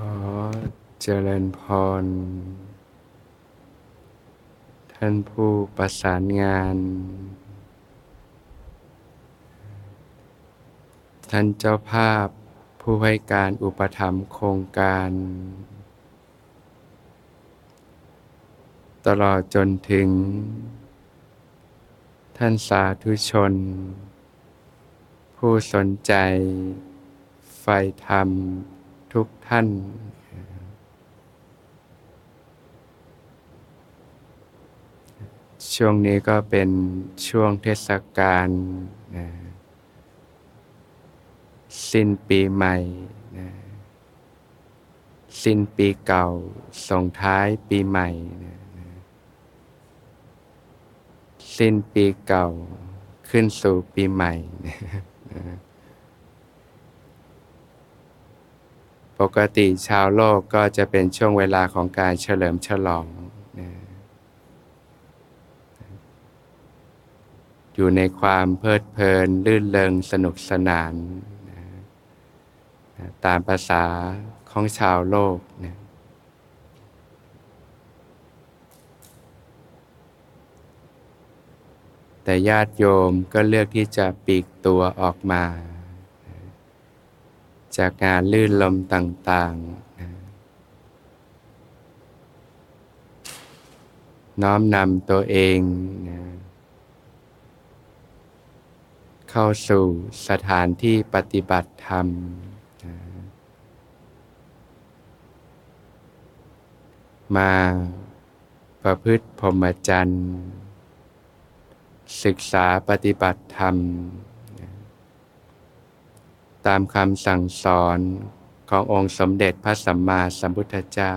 อเจริญพร ท่านผู้ประสานงาน ท่านเจ้าภาพผู้ให้การอุปถัมภ์โครงการ ตลอดจนถึง ท่านสาธุชน ผู้สนใจ ไฟธรรม ทุกท่าน ช่วงนี้ก็เป็นช่วงเทศกาลนะสิ้นปีใหม่นะสิ้นปีเก่า ส่งท้ายปีใหม่นะสิ้นปีเก่าขึ้นสู่ปีใหม่นะ ปกติชาวโลกก็จะเป็นช่วงเวลาของการเฉลิมฉลองนะอยู่ในความเพลิดเพลินลื่นเริงสนุกสนานนะตามภาษาของชาวโลกนะแต่ญาติโยมก็เลือกที่จะปีกตัวออกมา จากงานลื่นลมต่างๆนะน้อมนำตัวเองนะเข้าสู่สถานที่ปฏิบัติธรรมนะมาประพฤติพรหมจรรย์ ศึกษาปฏิบัติธรรม ตามคำสั่งสอนขององค์สมเด็จพระสัมมาสัมพุทธเจ้า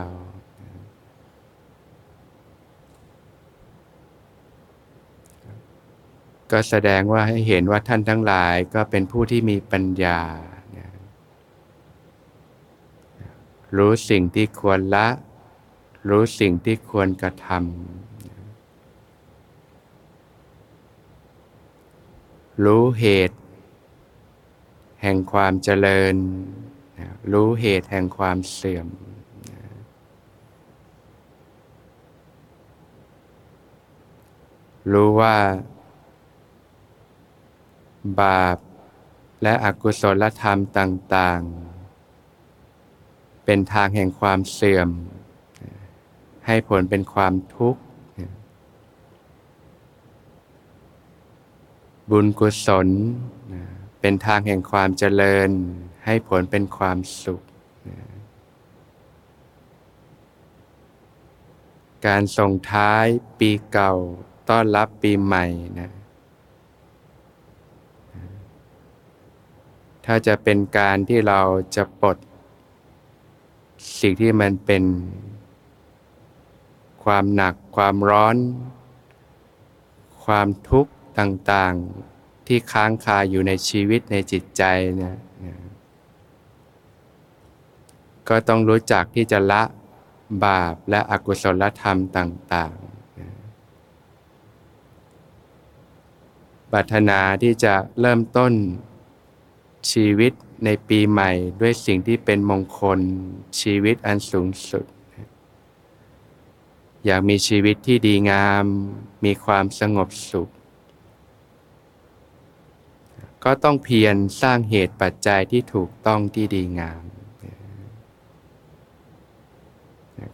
ก็แสดงว่าให้เห็นว่าท่านทั้งหลายก็เป็นผู้ที่มีปัญญา รู้สิ่งที่ควรละ รู้สิ่งที่ควรกระทำรู้เหตุ แห่งความเจริญ รู้เหตุแห่งความเสื่อม รู้ว่า บาปและอกุศลธรรมต่าง ๆ เป็นทางแห่งความเสื่อม ให้ผลเป็นความทุกข์ บุญกุศล เป็นทางแห่งความเจริญ ให้ผลเป็นความสุข การส่งท้ายปีเก่าต้อนรับปีใหม่นะถ้าจะเป็นการที่เราจะปลดสิ่งที่มันเป็นความหนักความร้อน ความทุกข์ต่าง ที่ค้างคาอยู่ในชีวิตในจิตใจเนี่ยก็ต้องรู้จักที่จะละบาปและอกุศลธรรมต่างๆปรารถนาที่จะเริ่มต้นชีวิตในปีใหม่ด้วยสิ่งที่เป็นมงคลชีวิตอันสูงสุด อยากมีชีวิตที่ดีงาม มีความสงบสุข ก็ต้องเพียรสร้างเหตุปัจจัยที่ถูกต้องที่ดีงาม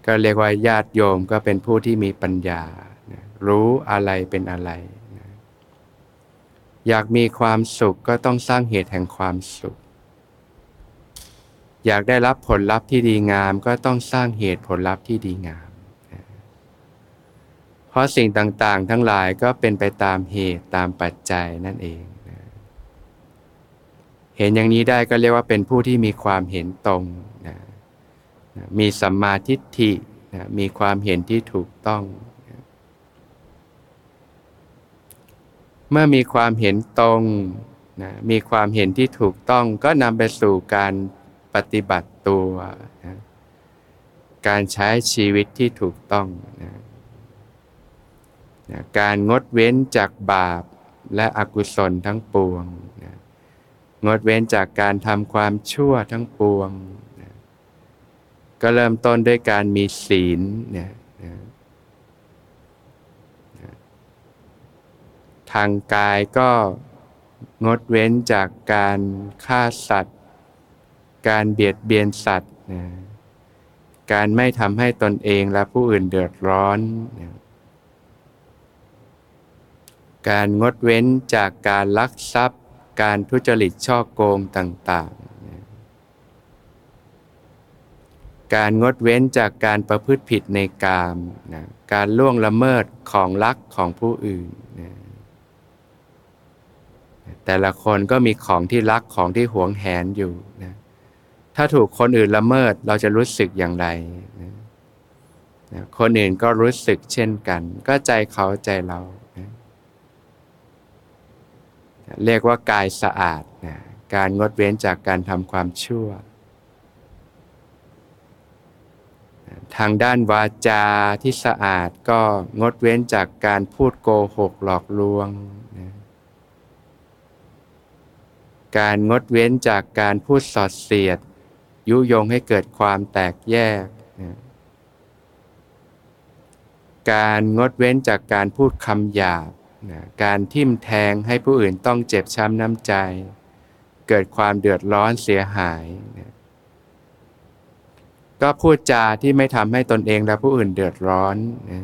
ก็เรียกว่าญาติโยมก็เป็นผู้ที่มีปัญญา รู้อะไรเป็นอะไร อยากมีความสุขก็ต้องสร้างเหตุแห่งความสุข อยากได้รับผลลัพธ์ที่ดีงามก็ต้องสร้างเหตุผลลัพธ์ที่ดีงาม เพราะสิ่งต่างๆ ทั้งหลายก็เป็นไปตามเหตุตามปัจจัยนั่นเอง เห็นอย่างนี้ได้ก็เรียกว่าเป็นผู้ที่มีความเห็นตรงนะมีสัมมาทิฏฐินะมีความเห็นที่ถูกต้องเมื่อมีความเห็นตรงนะมีความเห็นที่ถูกต้องก็นำไปสู่การปฏิบัติตัวนะการใช้ชีวิตที่ถูกต้องนะนะการงดเว้นจากบาปและอกุศลทั้งปวงนะ งดเว้นจากการทำความชั่วทั้งปวงนะก็เริ่มต้นด้วยการมีศีลเนี่ยทางกายก็งดเว้นจากการฆ่าสัตว์ การเบียดเบียนสัตว์นะการไม่ทำให้ตนเองและผู้อื่นเดือดร้อนนะการงดเว้นจากการลักทรัพย์ การทุจริตช่อโกงต่างๆ การงดเว้นจากการประพฤติผิดในกามนะการล่วงละเมิดของรักของผู้อื่นนะแต่ละคนก็มีของที่รักของที่หวงแหนอยู่นะถ้าถูกคนอื่นละเมิดเราจะรู้สึกอย่างไรนะคนอื่นก็รู้สึกเช่นกัน ก็ใจเขาใจเรา เรียกว่ากายสะอาดนะการงดเว้นจากการทำความชั่ว ทางด้านวาจาที่สะอาดก็งดเว้นจากการพูดโกหกหลอกลวงนะการงดเว้นจากการพูดสอดเสียด ยุยงให้เกิดความแตกแยกนะการงดเว้นจากการพูดคำหยาบ นะการทิ่มแทงให้ผู้อื่นต้องเจ็บช้ำน้ำใจ เกิดความเดือดร้อนเสียหายนะก็พูดจาที่ไม่ทำให้ตนเองและผู้อื่นเดือดร้อนนะ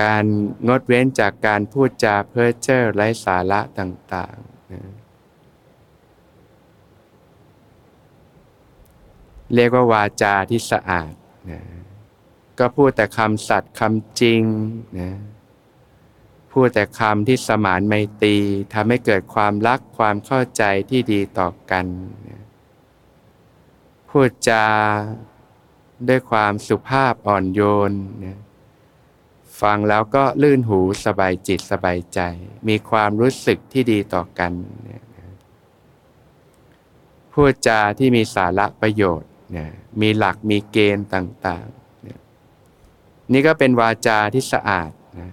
การงดเว้นจากการพูดจาเพ้อเจ้อไร้สาระต่างๆนะเรียกว่าวาจาที่สะอาดนะ ก็พูดแต่คำสัตย์คำจริงนะพูดแต่คำที่สมานไมตรีทำให้เกิดความรักความเข้าใจที่ดีต่อกันนะพูดจาด้วยความสุภาพอ่อนโยนนะฟังแล้วก็ลื่นหูสบายจิตสบายใจ มีความรู้สึกที่ดีต่อกันนะพูดจาที่มีสาระประโยชน์นะมีหลักมีเกณฑ์ต่างๆ นี่ก็เป็นวาจาที่สะอาดนะ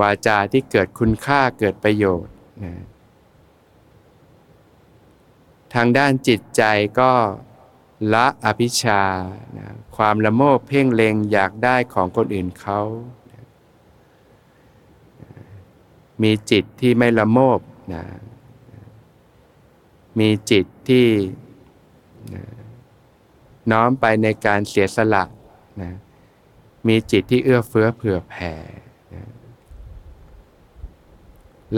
วาจาที่เกิดคุณค่าเกิดประโยชน์นะทางด้านจิตใจก็ละอภิชานะความละโมบเพ่งเลงอยากได้ของคนอื่นเขานะมีจิตที่ไม่ละโมบนะมีจิตที่นะน้อมไปในการเสียสละนะ มีจิตที่เอื้อเฟื้อเผื่อแผ่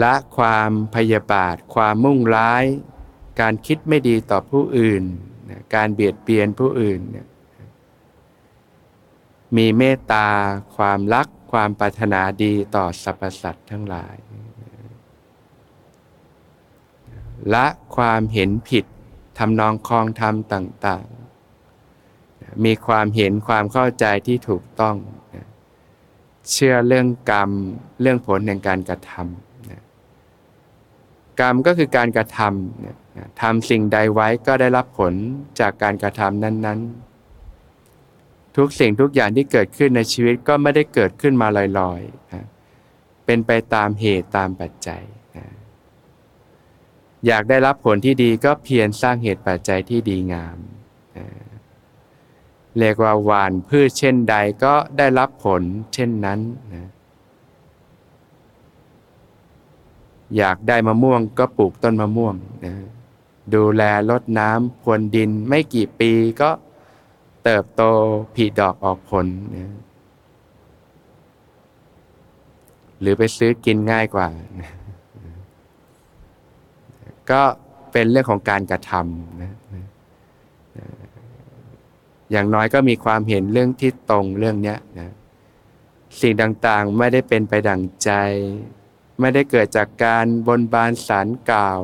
ละความพยาบาท ความมุ่งร้าย การคิดไม่ดีต่อผู้อื่น การเบียดเบียนผู้อื่น มีเมตตา ความรัก ความปรารถนาดีต่อสรรพสัตว์ทั้งหลาย ละความเห็นผิดทำนองคลองธรรมต่างๆ มีความเห็นความเข้าใจที่ถูกต้องนะเชื่อเรื่องกรรมเรื่องผลแห่งการกระทำนะกรรมก็คือการกระทำนะทำสิ่งใดไว้ก็ได้รับผลจากการกระทำนั้นๆ ทุกสิ่งทุกอย่างที่เกิดขึ้นในชีวิตก็ไม่ได้เกิดขึ้นมาลอยๆนะเป็นไปตามเหตุตามปัจจัยนะอยากได้รับผลที่ดีก็เพียรสร้างเหตุปัจจัยที่ดีงามนะ เรียกว่าหวานพืชเช่นใดก็ได้รับผลเช่นนั้นนะอยากได้มะม่วงก็ปลูกต้นมะม่วงนะดูแลลดน้ำพรวนดินไม่กี่ปีก็เติบโตผลิดอกออกผลนะหรือไปซื้อกินง่ายกว่านะก็เป็นเรื่องของการกระทำนะ อย่างน้อยก็มีความเห็นเรื่องที่ตรงเรื่องนี้นะสิ่งต่างๆไม่ได้เป็นไปดั่งใจ ไม่ได้เกิดจากการบนบานสารกล่าว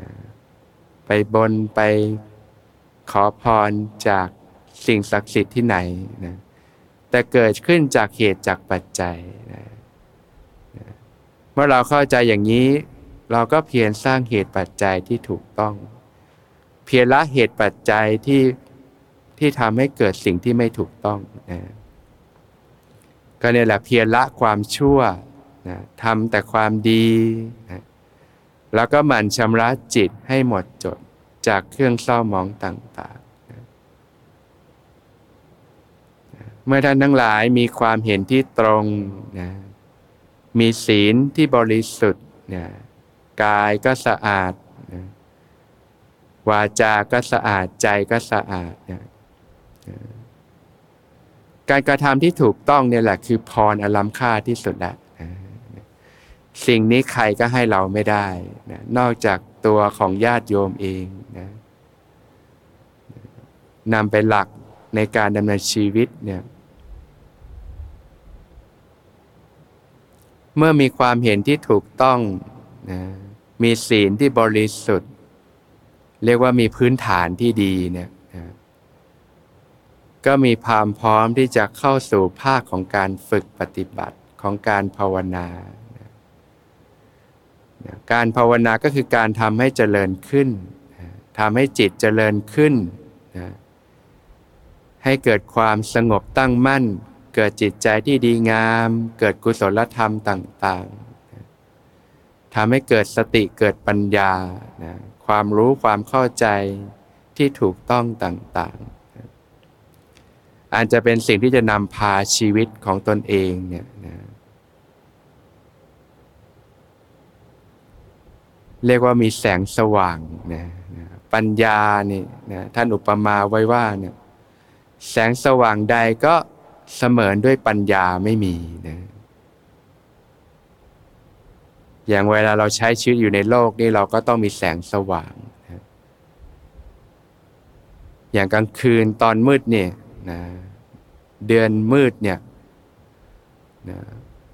นะไปบนไปขอพรจากสิ่งศักดิ์สิทธิ์ที่ไหนนะแต่เกิดขึ้นจากเหตุจากปัจจัยนะนะเมื่อเราเข้าใจอย่างนี้ เราก็เพียรสร้างเหตุปัจจัยที่ถูกต้อง เพียรละเหตุปัจจัยที่ ที่ทำให้เกิดสิ่งที่ไม่ถูกต้องนะก็เนี่ยแหละเพียรละความชั่วนะทำแต่ความดีนะแล้วก็หมั่นชำระจิตให้หมดจดจากเครื่องเศร้าหมองต่างๆเมื่อท่านทั้งหลายมีความเห็นที่ตรงนะมีศีลที่บริสุทธิ์นะกายก็สะอาดนะวาจาก็สะอาดใจก็สะอาดนะ การกระทำที่ถูกต้องเนี่ยแหละ คือพรอลัมค่าที่สุดละสิ่งนี้ใครก็ให้เราไม่ได้นะนอกจากตัวของญาติโยมเองนะนำไปหลักในการดำเนินชีวิตเนี่ยเมื่อมีความเห็นที่ถูกต้องนะมีศีลที่บริสุทธิ์ เรียกว่ามีพื้นฐานที่ดีเนี่ย ก็มีความพร้อมที่จะเข้าสู่ภาคของการฝึกปฏิบัติของการภาวนา การภาวนาก็คือการทำให้เจริญขึ้นทำให้จิตเจริญขึ้น ให้เกิดความสงบตั้งมั่น เกิดจิตใจที่ดีงาม เกิดกุศลธรรมต่างๆทำให้เกิดสติเกิดปัญญา ความรู้ความเข้าใจที่ถูกต้องต่างๆ อาจจะเป็นสิ่งที่จะนำพาชีวิตของตนเองเนี่ยนะเรียกว่ามีแสงสว่างนะนะปัญญานี่นะท่านอุปมาไว้ว่าเนี่ยแสงสว่างใดก็เสมือนด้วยปัญญาไม่มีนะอย่างเวลาเราใช้ชีวิตอยู่ในโลกนี่เราก็ต้องมีแสงสว่างนะอย่างกลางคืนตอนมืดเนี่ย นะเดือนมืดเนี่ยนะ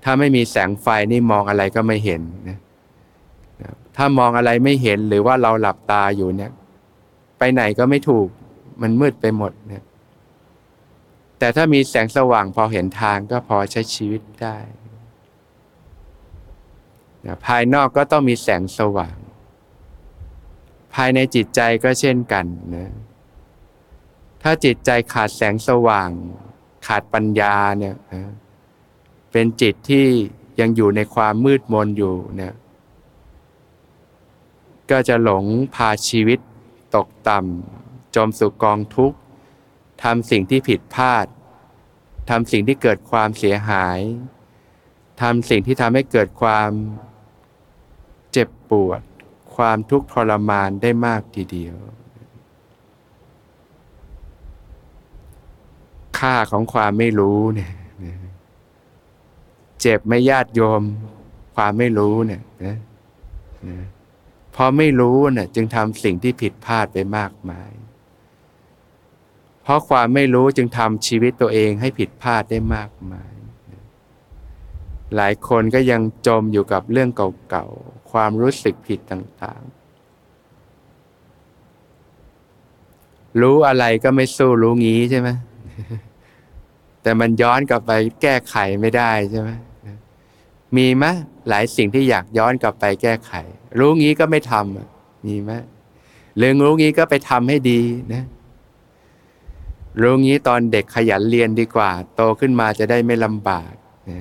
ถ้าไม่มีแสงไฟนี่มองอะไรก็ไม่เห็นนะนะถ้ามองอะไรไม่เห็นหรือว่าเราหลับตาอยู่เนี่ย ไปไหนก็ไม่ถูก มันมืดไปหมดเนี่ยแต่ถ้ามีแสงสว่างพอเห็นทางก็พอใช้ชีวิตได้นะภายนอกก็ต้องมีแสงสว่าง ภายในจิตใจก็เช่นกันนะ ถ้าจิตใจขาดแสงสว่าง ขาดปัญญาเนี่ยเป็นจิตที่ยังอยู่ในความมืดมนอยู่เนี่ยก็จะหลงพาชีวิตตกต่ำจมสู่กองทุกข์ทำสิ่งที่ผิดพลาดทำสิ่งที่เกิดความเสียหายทำสิ่งที่ทำให้เกิดความเจ็บปวด ความทุกข์ทรมานได้มากทีเดียว ค่าของความไม่รู้เนี่ยเจ็บไม่ญาติโยม ความไม่รู้เนี่ยนะพอไม่รู้เนี่ยจึงทำสิ่งที่ผิดพลาดไปมากมาย เพราะความไม่รู้จึงทำชีวิตตัวเองให้ผิดพลาดได้มากมาย หลายคนก็ยังจมอยู่กับเรื่องเก่าๆ ความรู้สึกผิดต่างๆ รู้อะไรก็ไม่สู้รู้งี้ใช่ไหม แต่มันย้อนกลับไปแก้ไขไม่ได้ใช่ไหมมีไหมหลายสิ่งที่อยากย้อนกลับไปแก้ไข รู้งี้ก็ไม่ทำมีไหมเรื่องรู้งี้ก็ไปทำให้ดีนะ รู้งี้ตอนเด็กขยันเรียนดีกว่า โตขึ้นมาจะได้ไม่ลำบากนะ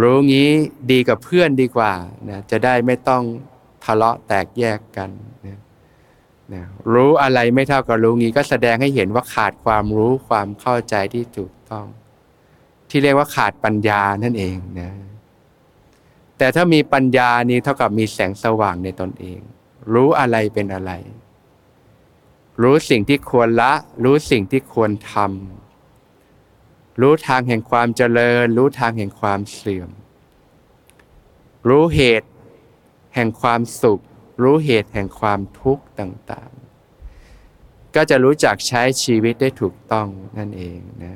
รู้งี้ดีกับเพื่อนดีกว่านะจะได้ไม่ต้องทะเลาะแตกแยกกันนะ นะรู้อะไรไม่เท่ากับรู้งี้ก็แสดงให้เห็นว่าขาดความรู้ความเข้าใจที่ถูกต้อง ที่เรียกว่าขาดปัญญานั่นเองนะแต่ถ้ามีปัญญานี้เท่ากับมีแสงสว่างในตนเอง รู้อะไรเป็นอะไร รู้สิ่งที่ควรละ รู้สิ่งที่ควรทำรู้ทางแห่งความเจริญ รู้ทางแห่งความเสื่อม รู้เหตุ แห่งความสุข รู้เหตุแห่งความทุกข์ต่างๆ ก็จะรู้จักใช้ชีวิตได้ถูกต้องนั่นเองนะ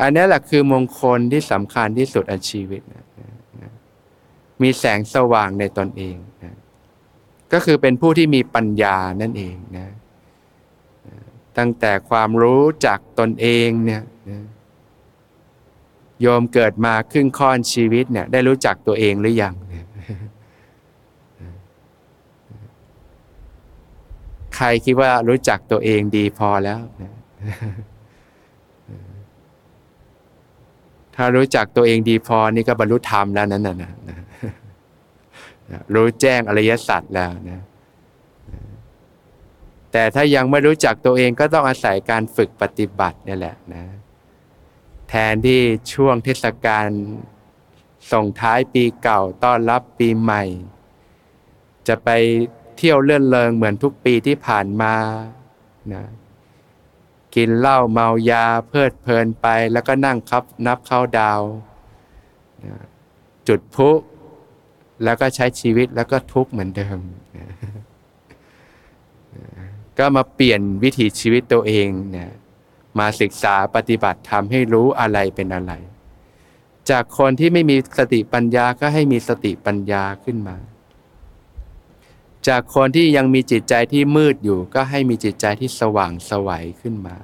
อันนี้แหละคือมงคลที่สำคัญที่สุดอันชีวิตนะนะมีแสงสว่างในตนเองนะก็คือเป็นผู้ที่มีปัญญานั่นเองนะตั้งแต่ความรู้จักตนเองเนี่ยนะโยมเกิดมาครึ่งค่อนชีวิตเนี่ยได้รู้จักตัวเองหรือยัง ใครคิดว่ารู้จักตัวเองดีพอแล้ว ถ้ารู้จักตัวเองดีพอนี่ก็บรรลุธรรมแล้วนั่นน่ะรู้แจ้งอริยสัจแล้วนะแต่ถ้ายังไม่รู้จักตัวเองก็ต้องอาศัยการฝึกปฏิบัตินี่แหละนะ แทนที่ช่วงเทศกาลส่งท้ายปีเก่าต้อนรับปีใหม่ จะไป เที่ยวเลื่อนเลงเหมือนทุกปีที่ผ่านมานะกินเหล้าเมายาเพลิดเพลินไปแล้วก็นั่งครับนับเข้าดาวนะจุดพุแล้วก็ใช้ชีวิตแล้วก็ทุกข์เหมือนเดิมนะก็มาเปลี่ยนวิถีชีวิตตัวเองเนี่ยมาศึกษาปฏิบัติทำให้รู้อะไรเป็นอะไร จากคนที่ไม่มีสติปัญญาก็ให้มีสติปัญญาขึ้นมา จากคนที่ยังมีจิตใจที่มืดอยู่ ก็ให้มีจิตใจที่สว่างสวัยขึ้นมา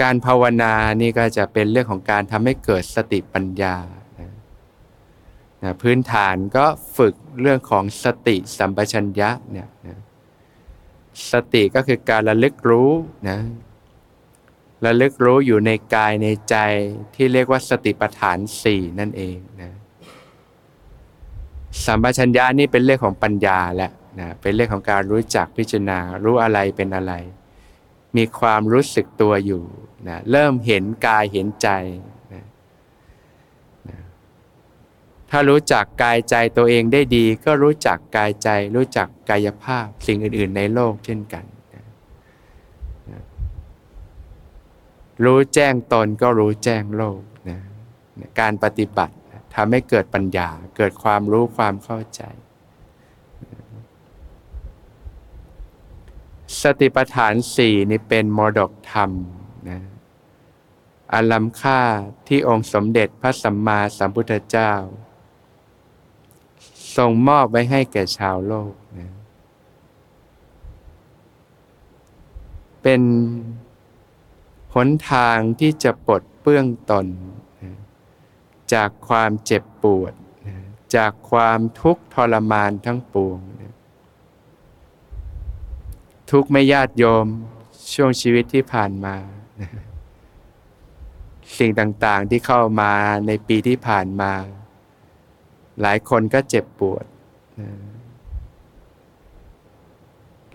การภาวนานี่ก็จะเป็นเรื่องของการทำให้เกิดสติปัญญานะพื้นฐานก็ฝึกเรื่องของสติสัมปชัญญะเนี่ยนะสติก็คือการระลึกรู้นะ ระลึกรู้อยู่ในกายในใจที่เรียกว่าสติปัฏฐานสี่นั่นเองนะสัมปชัญญะนี่เป็นเรื่องของปัญญาแหละนะเป็นเรื่องของการรู้จักพิจารณา รู้อะไรเป็นอะไร มีความรู้สึกตัวอยู่นะเริ่มเห็นกายเห็นใจนะถ้ารู้จักกายใจตัวเองได้ดี ก็รู้จักกายใจ รู้จักกายภาพสิ่งอื่น ๆ ในโลกเช่นกัน รู้แจ้งตนก็รู้แจ้งโลกนะการปฏิบัติทำให้เกิดปัญญา เกิดความรู้ความเข้าใจ สติปัฏฐานสี่นี่เป็นมรดกธรรมนะอันล้ำค่าที่องค์สมเด็จพระสัมมาสัมพุทธเจ้า ทรงมอบไว้ให้แก่ชาวโลกนะเป็น หนทางที่จะปลดเปื้องตน จากความเจ็บปวด จากความทุกข์ทรมานทั้งปวง ทุกไม่ญาติโยมช่วงชีวิตที่ผ่านมา สิ่งต่างๆที่เข้ามาในปีที่ผ่านมา หลายคนก็เจ็บปวด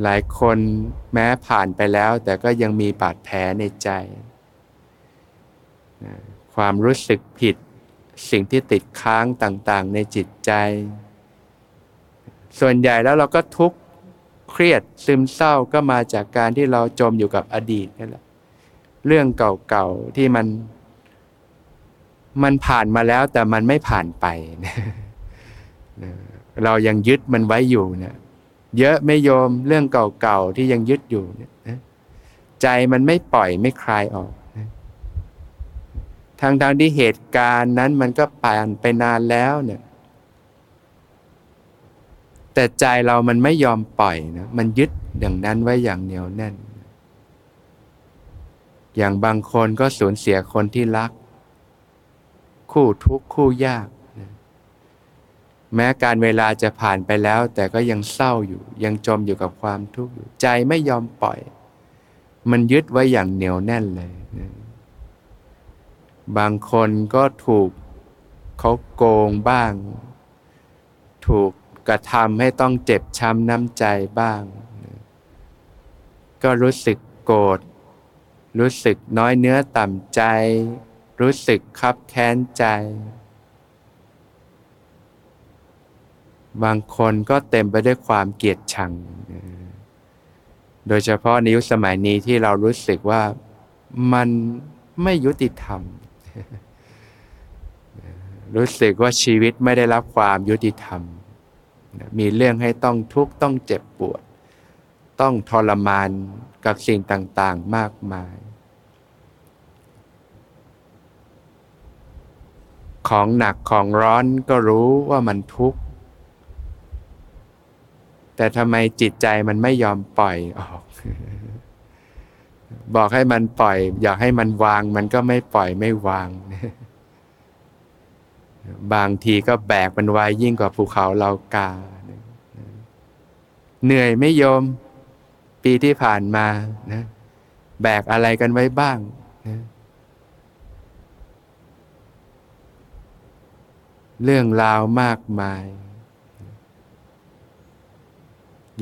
หลายคนแม้ผ่านไปแล้ว แต่ก็ยังมีบาดแผลในใจ ความรู้สึกผิด สิ่งที่ติดค้างต่างๆ ในจิตใจ ส่วนใหญ่แล้วเราก็ทุกข์เครียดซึมเศร้าก็มาจากการที่เราจมอยู่กับอดีตนั่นแหละ เรื่องเก่าๆที่มัน มันผ่านมาแล้วแต่มันไม่ผ่านไป เรายังยึดมันไว้อยู่เนี่ย เยอะไม่ยอมเรื่องเก่าๆที่ยังยึดอยู่เนี่ยใจมันไม่ปล่อยไม่คลายออกทางทางที่เหตุการณ์นั้นมันก็ผ่านไปนานแล้วเนี่ย แต่ใจเรามันไม่ยอมปล่อยนะมันยึดอย่างนั้นไว้อย่างเหนียวแน่น อย่างบางคนก็สูญเสียคนที่รัก คู่ทุกข์คู่ยาก แม้การเวลาจะผ่านไปแล้ว แต่ก็ยังเศร้าอยู่ ยังจมอยู่กับความทุกข์อยู่ใจไม่ยอมปล่อย มันยึดไว้อย่างเหนียวแน่นเลยนะบางคนก็ถูกเขาโกงบ้าง ถูกกระทำให้ต้องเจ็บช้ำน้ำใจบ้าง ก็รู้สึกโกรธรู้สึกน้อยเนื้อต่ำใจ รู้สึกคับแค้นใจ บางคนก็เต็มไปด้วยความเกลียดชัง โดยเฉพาะในยุคสมัยนี้ที่เรารู้สึกว่ามันไม่ยุติธรรม รู้สึกว่าชีวิตไม่ได้รับความยุติธรรม มีเรื่องให้ต้องทุกข์ต้องเจ็บปวด ต้องทรมานกับสิ่งต่าง ๆ มากมาย ของหนักของร้อนก็รู้ว่ามันทุกข์ แต่ทำไมจิตใจมันไม่ยอมปล่อยออก บอกให้มันปล่อย อยากให้มันวาง มันก็ไม่ปล่อยไม่วาง บางทีก็แบกมันไว้ยิ่งกว่าภูเขาเรากา เหนื่อยไม่ยอมปีที่ผ่านมานะแบกอะไรกันไว้บ้างนะเรื่องราวมากมาย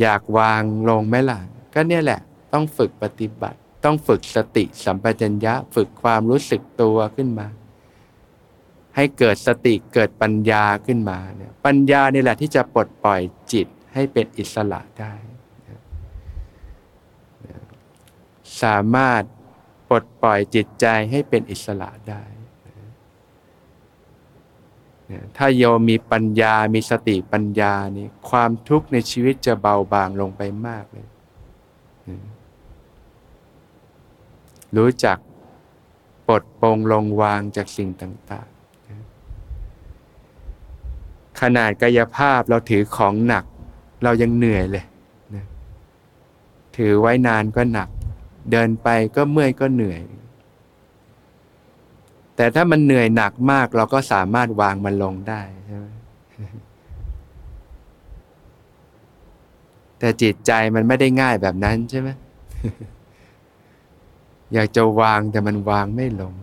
อยากวางลงไหมล่ะ ก็เนี่ยแหละ ต้องฝึกปฏิบัติ ต้องฝึกสติสัมปชัญญะ ฝึกความรู้สึกตัวขึ้นมา ให้เกิดสติเกิดปัญญาขึ้นมาเนี่ยปัญญานี่แหละที่จะปลดปล่อยจิตให้เป็นอิสระได้ สามารถปลดปล่อยจิตใจให้เป็นอิสระได้ ถ้าโยมมีปัญญา มีสติปัญญานี่ความทุกข์ในชีวิตจะเบาบางลงไปมากเลย รู้จักปลดปลงลงวางจากสิ่งต่าง ๆ ขนาดกายภาพเราถือของหนัก เรายังเหนื่อยเลยถือไว้นานก็หนัก เดินไปก็เมื่อยก็เหนื่อย แต่ถ้ามันเหนื่อยหนักมาก เราก็สามารถวางมันลงได้ใช่ไหมแต่จิตใจมันไม่ได้ง่ายแบบนั้นใช่ไหมอยากจะวางแต่มันวางไม่ลง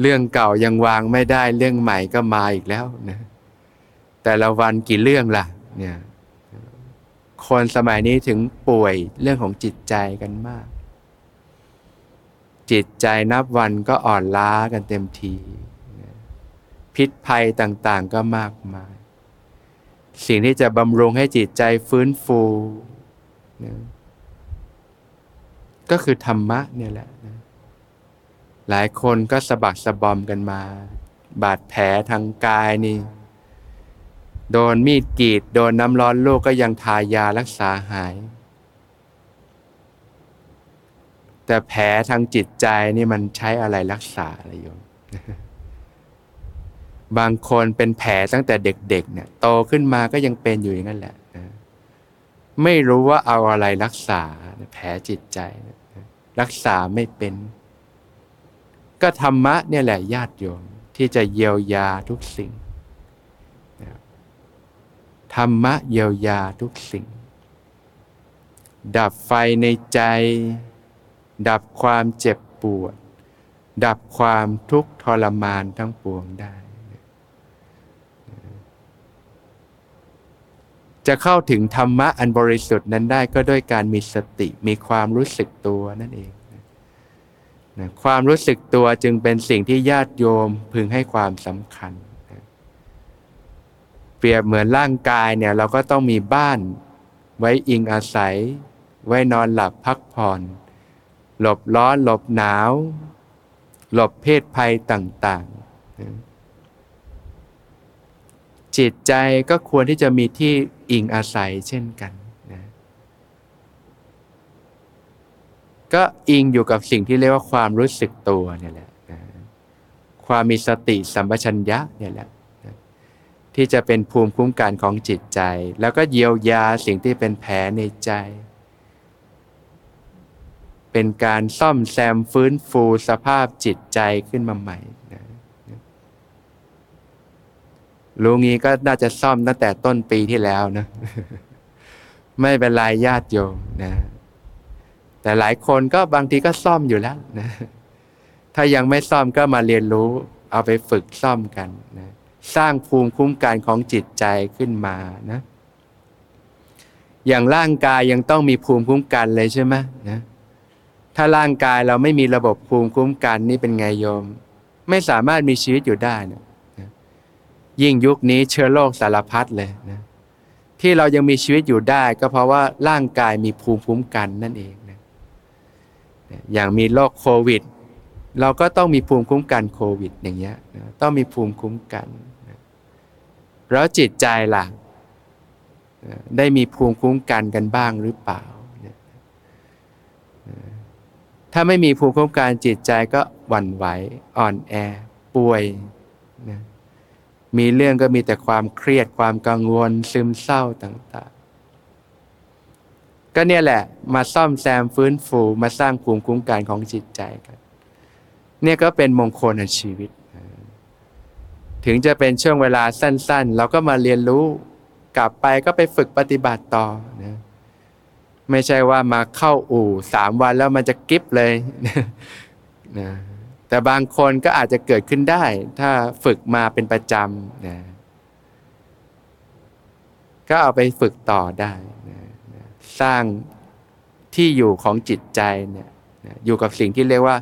เรื่องเก่ายังวางไม่ได้เรื่องใหม่ก็มาอีกแล้วนะแต่ละวันกี่เรื่องล่ะ เนี่ย คนสมัยนี้ถึงป่วยเรื่องของจิตใจกันมาก จิตใจนับวันก็อ่อนล้ากันเต็มที พิษภัยต่างๆก็มากมาย สิ่งที่จะบำรุงให้จิตใจฟื้นฟูก็คือธรรมะเนี่ยแหละหลายคนก็สะบักสะบอมกันมา บาดแผลทางกายนี่ โดนมีดกรีด โดนน้ำร้อนลูกก็ยังทายารักษาหาย แต่แผลทางจิตใจนี่มันใช้อะไรรักษาอะไรโยมบางคนเป็นแผลตั้งแต่เด็กๆเนี่ยโตขึ้นมาก็ยังเป็นอยู่อย่างนั้นแหละนะไม่รู้ว่าเอาอะไรรักษาแผลจิตใจ รักษาไม่เป็น ก็ธรรมะเนี่ยแหละญาติโยม ที่จะเยียวยาทุกสิ่งธรรมะเยียวยาทุกสิ่ง ดับไฟในใจ ดับความเจ็บปวด ดับความทุกข์ทรมานทั้งปวงได้ จะเข้าถึงธรรมะอันบริสุทธิ์นั้นได้ก็ด้วยการมีสติมีความรู้สึกตัวนั่นเองความรู้สึกตัวจึงเป็นสิ่งที่ญาติโยมพึงให้ความสำคัญ เปรียบเหมือนร่างกายเนี่ยเราก็ต้องมีบ้าน ไว้อิงอาศัย ไว้นอนหลับพักผ่อน หลบร้อนหลบหนาว หลบเพศภัยต่างๆ จิตใจก็ควรที่จะมีที่อิงอาศัยเช่นกันนะก็อิงอยู่กับสิ่งที่เรียกว่าความรู้สึกตัวเนี่ยแหละนะความมีสติสัมปชัญญะเนี่ยแหละนะที่จะเป็นภูมิคุ้มกันของจิตใจ แล้วก็เยียวยาสิ่งที่เป็นแผลในใจ เป็นการซ่อมแซมฟื้นฟูสภาพจิตใจขึ้นมาใหม่นะลุงงี้ก็น่าจะซ่อมตั้งแต่ต้นปีที่แล้วนะ ไม่เป็นไรญาติโยมนะ แต่หลายคนก็บางทีก็ซ่อมอยู่แล้วนะ ถ้ายังไม่ซ่อมก็มาเรียนรู้ เอาไปฝึกซ่อมกันนะ สร้างภูมิคุ้มกันของจิตใจขึ้นมานะ อย่างร่างกายยังต้องมีภูมิคุ้มกันเลยใช่ไหมนะ ถ้าร่างกายเราไม่มีระบบภูมิคุ้มกันนี่เป็นไงโยม ไม่สามารถมีชีวิตอยู่ได้นะยิ่งยุคนี้เชื้อโรคสารพัดเลยนะที่เรายังมีชีวิตอยู่ได้ ก็เพราะว่าร่างกายมีภูมิคุ้มกันนั่นเองนะอย่างมีโรคโควิด เราก็ต้องมีภูมิคุ้มกันโควิด อย่างเงี้ยนะต้องมีภูมิคุ้มกันนะแล้วจิตใจล่ะ ได้มีภูมิคุ้มกันกันบ้างหรือเปล่า ถ้าไม่มีภูมิคุ้มกันจิตใจก็หวั่นไหวอ่อนแอ ป่วยนะมีเรื่องก็มีแต่ความเครียดความกังวลซึมเศร้าต่างๆ ก็เนี่ยแหละ มาซ่อมแซมฟื้นฟูมาสร้างภูมิคุ้มกันของจิตใจกัน เนี่ยก็เป็นมงคลในชีวิต ถึงจะเป็นช่วงเวลาสั้น ๆ เราก็มาเรียนรู้กลับไปก็ไปฝึกปฏิบัติต่อนะ ไม่ใช่ว่ามาเข้าอู่สามวันแล้วมันจะกิฟเลยนะแต่บางคนก็อาจจะเกิดขึ้นได้ ถ้าฝึกมาเป็นประจำนะก็เอาไปฝึกต่อได้นะสร้างที่อยู่ของจิตใจเนี่ยอยู่กับสิ่งที่เรียกว่า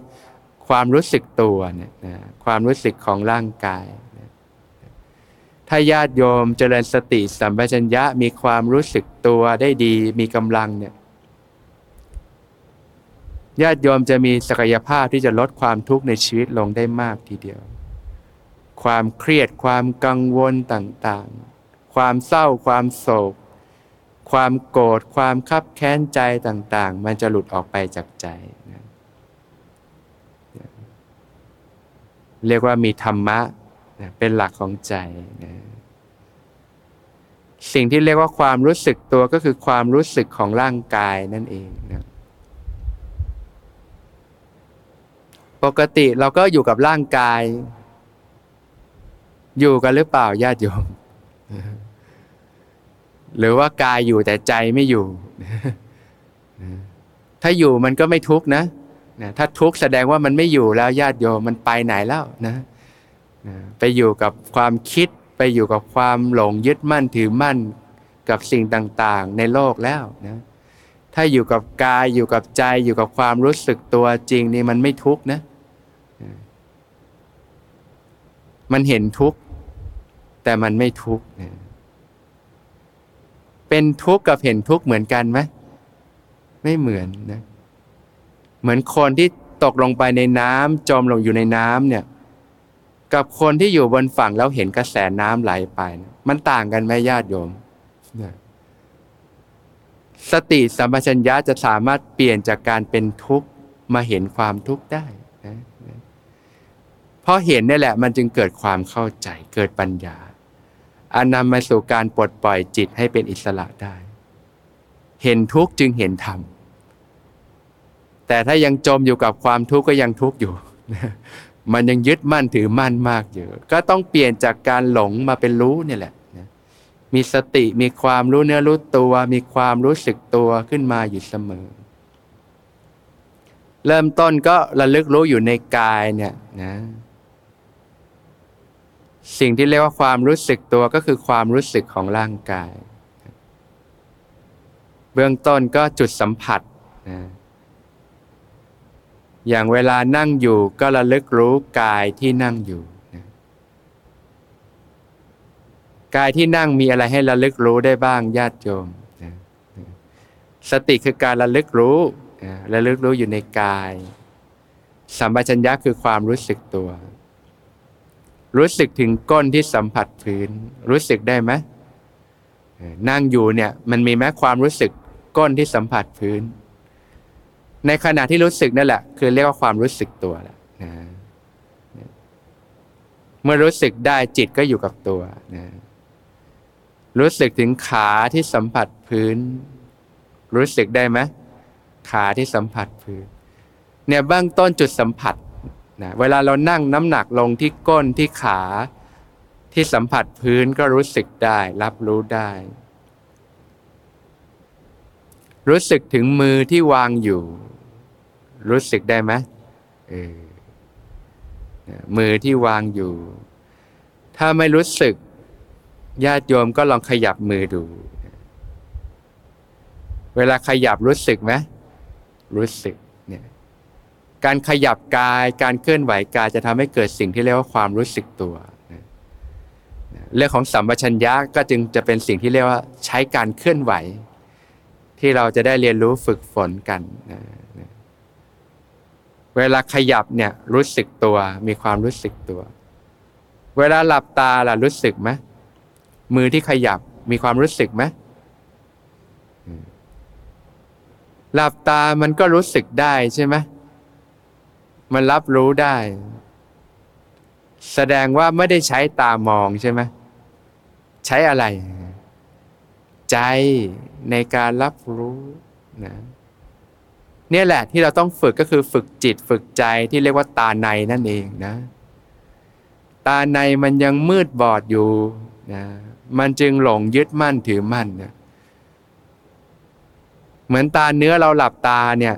ความรู้สึกตัวเนี่ยนะความรู้สึกของร่างกายนะถ้าญาติโยมเจริญสติสัมปชัญญะมีความรู้สึกตัวได้ดีมีกำลังเนี่ย ญาติโยมจะมีศักยภาพที่จะลดความทุกข์ในชีวิตลงได้มากทีเดียว ความเครียดความกังวลต่างๆ ความเศร้าความโศก ความโกรธความคับแค้นใจต่างๆ มันจะหลุดออกไปจากใจนะเรียกว่ามีธรรมะนะเป็นหลักของใจนะสิ่งที่เรียกว่าความรู้สึกตัวก็คือความรู้สึกของร่างกายนั่นเองนะ ปกติเราก็อยู่กับร่างกาย อยู่กันหรือเปล่าญาติโยม หรือว่ากายอยู่แต่ใจไม่อยู่ ถ้าอยู่มันก็ไม่ทุกข์นะถ้าทุกข์แสดงว่ามันไม่อยู่แล้วญาติโยมมันไปไหนแล้วนะไปอยู่กับความคิดไปอยู่กับความหลงยึดมั่นถือมั่นกับสิ่งต่างๆ ในโลกแล้วนะถ้าอยู่กับกายอยู่กับใจอยู่กับความรู้สึกตัวจริงนี่มันไม่ทุกข์นะ มันเห็นทุกข์แต่มันไม่ทุกข์เป็นทุกข์กับเห็นทุกข์เหมือนกันไหมไม่เหมือนนะเหมือนคนที่ตกลงไปในน้ำจมลงอยู่ในน้ำเนี่ย กับคนที่อยู่บนฝั่งแล้วเห็นกระแสน้ำไหลไปนะมันต่างกันไหมญาติโยมสติสัมปชัญญะจะสามารถเปลี่ยนจากการเป็นทุกข์มาเห็นความทุกข์ได้นะ ราะเห็นนี่แหละมันจึงเกิดความเข้าใจเกิดปัญญาอันนำมาสู่การปลดปล่อยจิตให้เป็นอิสระได้ เห็นทุกข์จึงเห็นธรรมแต่ถ้ายังจมอยู่กับความทุกข์ก็ยังทุกข์อยู่ มันยังยึดมั่นถือมั่นมากอยู่ก็ต้องเปลี่ยนจากการหลงมาเป็นรู้นี่แหละมีสติมีความรู้เนื้อรู้ตัว มีความรู้สึกตัวขึ้นมาอยู่เสมอ เริ่มต้นก็ระลึกรู้อยู่ในกายเนี่ยนะ สิ่งที่เรียกว่าความรู้สึกตัวก็คือความรู้สึกของร่างกาย เบื้องต้นก็จุดสัมผัสนะอย่างเวลานั่งอยู่ก็ระลึกรู้กายที่นั่งอยู่นะกายที่นั่งมีอะไรให้ระลึกรู้ได้บ้างญาติโยมนะสติคือการระลึกรู้นะระลึกรู้อยู่ในกาย สัมปชัญญะคือความรู้สึกตัว รู้สึกถึงก้นที่สัมผัสพื้น รู้สึกได้ไหมนั่งอยู่เนี่ยมันมีแม้ความรู้สึกก้นที่สัมผัสพื้น ในขณะที่รู้สึกนั่นแหละ คือเรียกว่าความรู้สึกตัวแหละนะเมื่อรู้สึกได้จิตก็อยู่กับตัวนะรู้สึกถึงขาที่สัมผัสพื้น รู้สึกได้ไหมขาที่สัมผัสพื้น เนี่ยเบื้องต้นจุดสัมผัส นะเวลาเรานั่งน้ำหนักลงที่ก้นที่ขา ที่สัมผัสพื้นก็รู้สึกได้ รับรู้ได้ รู้สึกถึงมือที่วางอยู่ รู้สึกได้ไหมเออมือที่วางอยู่ ถ้าไม่รู้สึกญาติโยมก็ลองขยับมือดู เวลาขยับรู้สึกไหมรู้สึก การขยับกาย การเคลื่อนไหวกายจะทำให้เกิดสิ่งที่เรียกว่าความรู้สึกตัว เรื่องของสัมปชัญญะก็จึงจะเป็นสิ่งที่เรียกว่าใช้การเคลื่อนไหว ที่เราจะได้เรียนรู้ฝึกฝนกันเวลาขยับเนี่ยรู้สึกตัวมีความรู้สึกตัว เวลาหลับตาล่ะรู้สึกไหมมือที่ขยับมีความรู้สึกไหมหลับตามันก็รู้สึกได้ใช่ไหม มันรับรู้ได้ แสดงว่าไม่ได้ใช้ตามองใช่ไหมใช้อะไร ใจในการรับรู้นะเนี่ยแหละที่เราต้องฝึกก็คือฝึกจิตฝึกใจที่เรียกว่าตาในนั่นเองนะ ตาในมันยังมืดบอดอยู่นะมันจึงหลงยึดมั่นถือมั่นนะเหมือนตาเนื้อเราหลับตาเนี่ย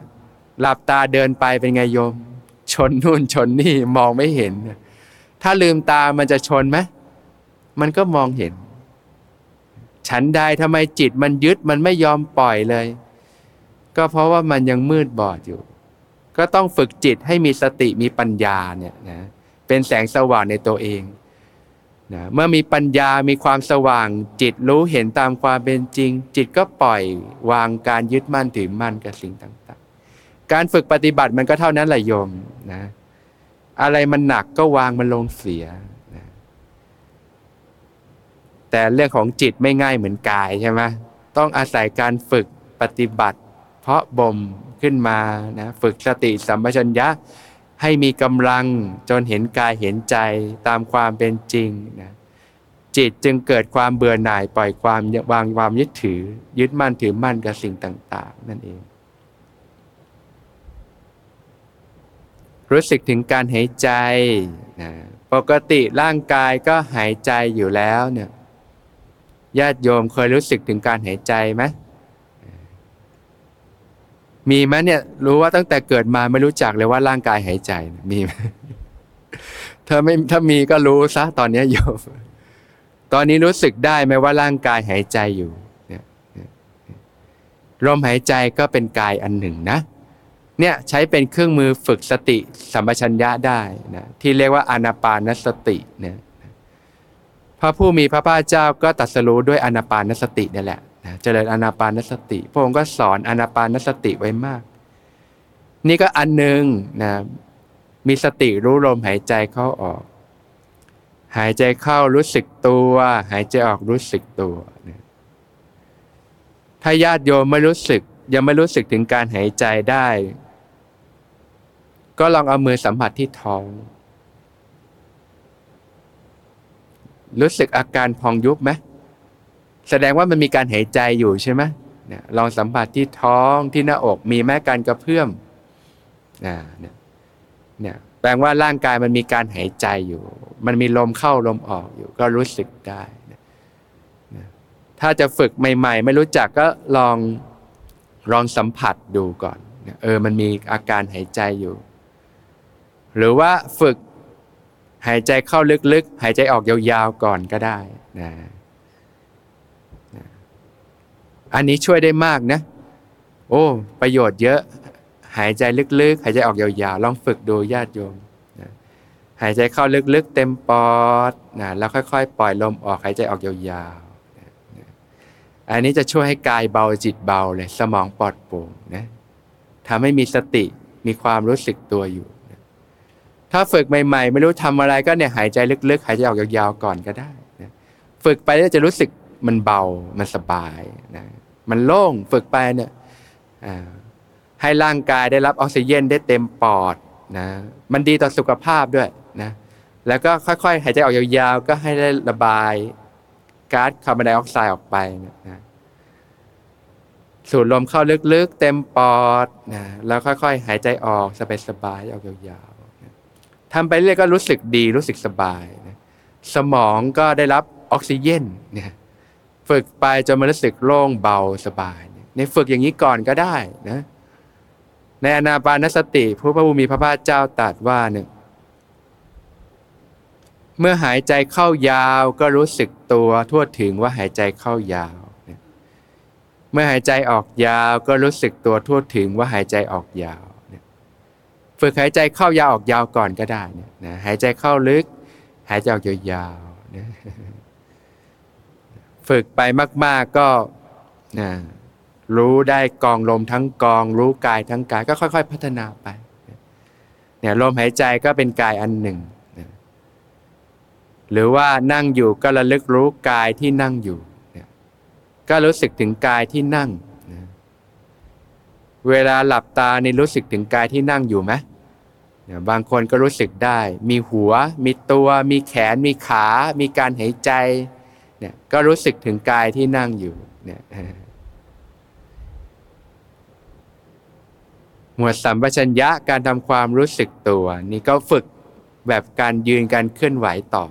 หลับตาเดินไปเป็นไงโยม ชนนู่นชนนี่มองไม่เห็น ถ้าลืมตามันจะชนไหมมันก็มองเห็น ฉันใดทำไมจิตมันยึดมันไม่ยอมปล่อยเลย ก็เพราะว่ามันยังมืดบอดอยู่ ก็ต้องฝึกจิตให้มีสติมีปัญญาเนี่ยนะเป็นแสงสว่างในตัวเองนะเมื่อมีปัญญามีความสว่าง จิตรู้เห็นตามความเป็นจริง จิตก็ปล่อยวางการยึดมั่นถือมั่นกับสิ่งต่าง ๆ การฝึกปฏิบัติมันก็เท่านั้นแหละโยม นะอะไรมันหนักก็วางมันลงเสียนะแต่เรื่องของจิตไม่ง่ายเหมือนกายใช่ไหมต้องอาศัยการฝึกปฏิบัติ เพราะบ่มขึ้นมานะฝึกสติสัมปชัญญะให้มีกำลังจนเห็นกายเห็นใจตามความเป็นจริงนะจิตจึงเกิดความเบื่อหน่ายปล่อยความวางความยึดถือ ยึดมั่นถือมั่นกับสิ่งต่าง ๆ นั่นเอง รู้สึกถึงการหายใจนะปกติร่างกายก็หายใจอยู่แล้วเนี่ยญาติโยมเคยรู้สึกถึงการหายใจไหมมีไหมเนี่ยรู้ว่าตั้งแต่เกิดมาไม่รู้จักเลยว่าร่างกายหายใจมีไหมถ้าไม่ถ้ามีก็รู้ซะตอนนี้โยม ตอนนี้รู้สึกได้ไหมว่าร่างกายหายใจอยู่เนี่ยลมหายใจก็เป็นกายอันหนึ่งนะ เนี่ยใช้เป็นเครื่องมือฝึกสติสัมปชัญญะได้นะที่เรียกว่าอนาปานสติเนี่ยพระผู้มีพระภาคเจ้าก็ตัดสรู้ด้วยอนาปานสตินี่แหละนะเจริญอนาปานสติพระองค์ก็สอนอนาปานสติไว้มาก นี่ก็อันหนึ่งนะมีสติรู้ลมหายใจเข้าออก หายใจเข้ารู้สึกตัว หายใจออกรู้สึกตัวนะถ้าญาติโยมไม่รู้สึกยังไม่รู้สึกถึงการหายใจได้ ก็ลองเอามือสัมผัสที่ท้อง รู้สึกอาการพองยุบไหมแสดงว่ามันมีการหายใจอยู่ใช่ไหมเนี่ยลองสัมผัสที่ท้องที่หน้าอกมีแม้การกระเพื่อมนะเนี่ยเนี่ยแปลว่าร่างกายมันมีการหายใจอยู่ มันมีลมเข้าลมออกอยู่ ก็รู้สึกได้นะถ้าจะฝึกใหม่ ๆ ไม่รู้จักก็ลองลองสัมผัสดูก่อน เออ มันมีอาการหายใจอยู่ หรือว่าฝึกหายใจเข้าลึกๆ หายใจออกยาวๆก่อนก็ได้นะอันนี้ช่วยได้มากนะ โอ้ ประโยชน์เยอะ หายใจลึกๆ หายใจออกยาวๆ ลองฝึกดูญาติโยมนะหายใจเข้าลึกๆ เต็มปอดนะแล้วค่อยๆ ปล่อยลมออกหายใจออกยาวๆ อันนี้จะช่วยให้กายเบาจิตเบาเลย สมองปลอดโปร่งนะทำให้มีสติมีความรู้สึกตัวอยู่ ถ้าฝึกใหม่ๆ ไม่รู้ทำอะไรก็เนี่ยหายใจลึกๆ หายใจออกยาวๆก่อนก็ได้นะฝึกไปแล้วจะรู้สึกมันเบา มันสบายนะมันโล่งฝึกไปเนี่ยให้ร่างกายได้รับออกซิเจนได้เต็มปอดนะมันดีต่อสุขภาพด้วยนะแล้วก็ค่อยๆ หายใจออกยาวๆ ก็ให้ได้ระบายก๊าซคาร์บอนไดออกไซด์ออกไปนะสูดลมเข้าลึกๆ เต็มปอดนะแล้วค่อยๆ หายใจออกสบายๆออกยาว ทำไปเรื่อยก็รู้สึกดีรู้สึกสบายนะสมองก็ได้รับออกซิเจนเนี่ยฝึกไปจนมันรู้สึกโล่งเบาสบายในฝึกอย่างนี้ก่อนก็ได้นะในอนาปานสติพระพุทธมีพระภาคเจ้าตรัสว่าเนี่ยเมื่อหายใจเข้ายาวก็รู้สึกตัวทั่วถึงว่าหายใจเข้ายาว เมื่อหายใจออกยาวก็รู้สึกตัวทั่วถึงว่าหายใจออกยาว ฝึกหายใจเข้ายาวออกยาวก่อนก็ได้นะหายใจเข้าลึก หายใจออกยาวๆนะฝึกไปมาก ๆก็นะรู้ได้กองลมทั้งกอง รู้กายทั้งกายก็ค่อย ๆ พัฒนาไปเนี่ยลมหายใจก็เป็นกายอันหนึ่งนะหรือว่านั่งอยู่ก็ระลึกรู้กายที่นั่งอยู่นี่ยก็รู้สึกถึงกายที่นั่งนะเวลาหลับตานี่รู้สึกถึงกายที่นั่งอยู่ไหม บางคนก็รู้สึกได้ มีหัว มีตัว มีแขน มีขา มีการหายใจเนี่ยก็รู้สึกถึงกายที่นั่งอยู่เนี่ยหมวดสัมปชัญญะการทำความรู้สึกตัว นี่ก็ฝึกแบบการยืนการเคลื่อนไหวต่อ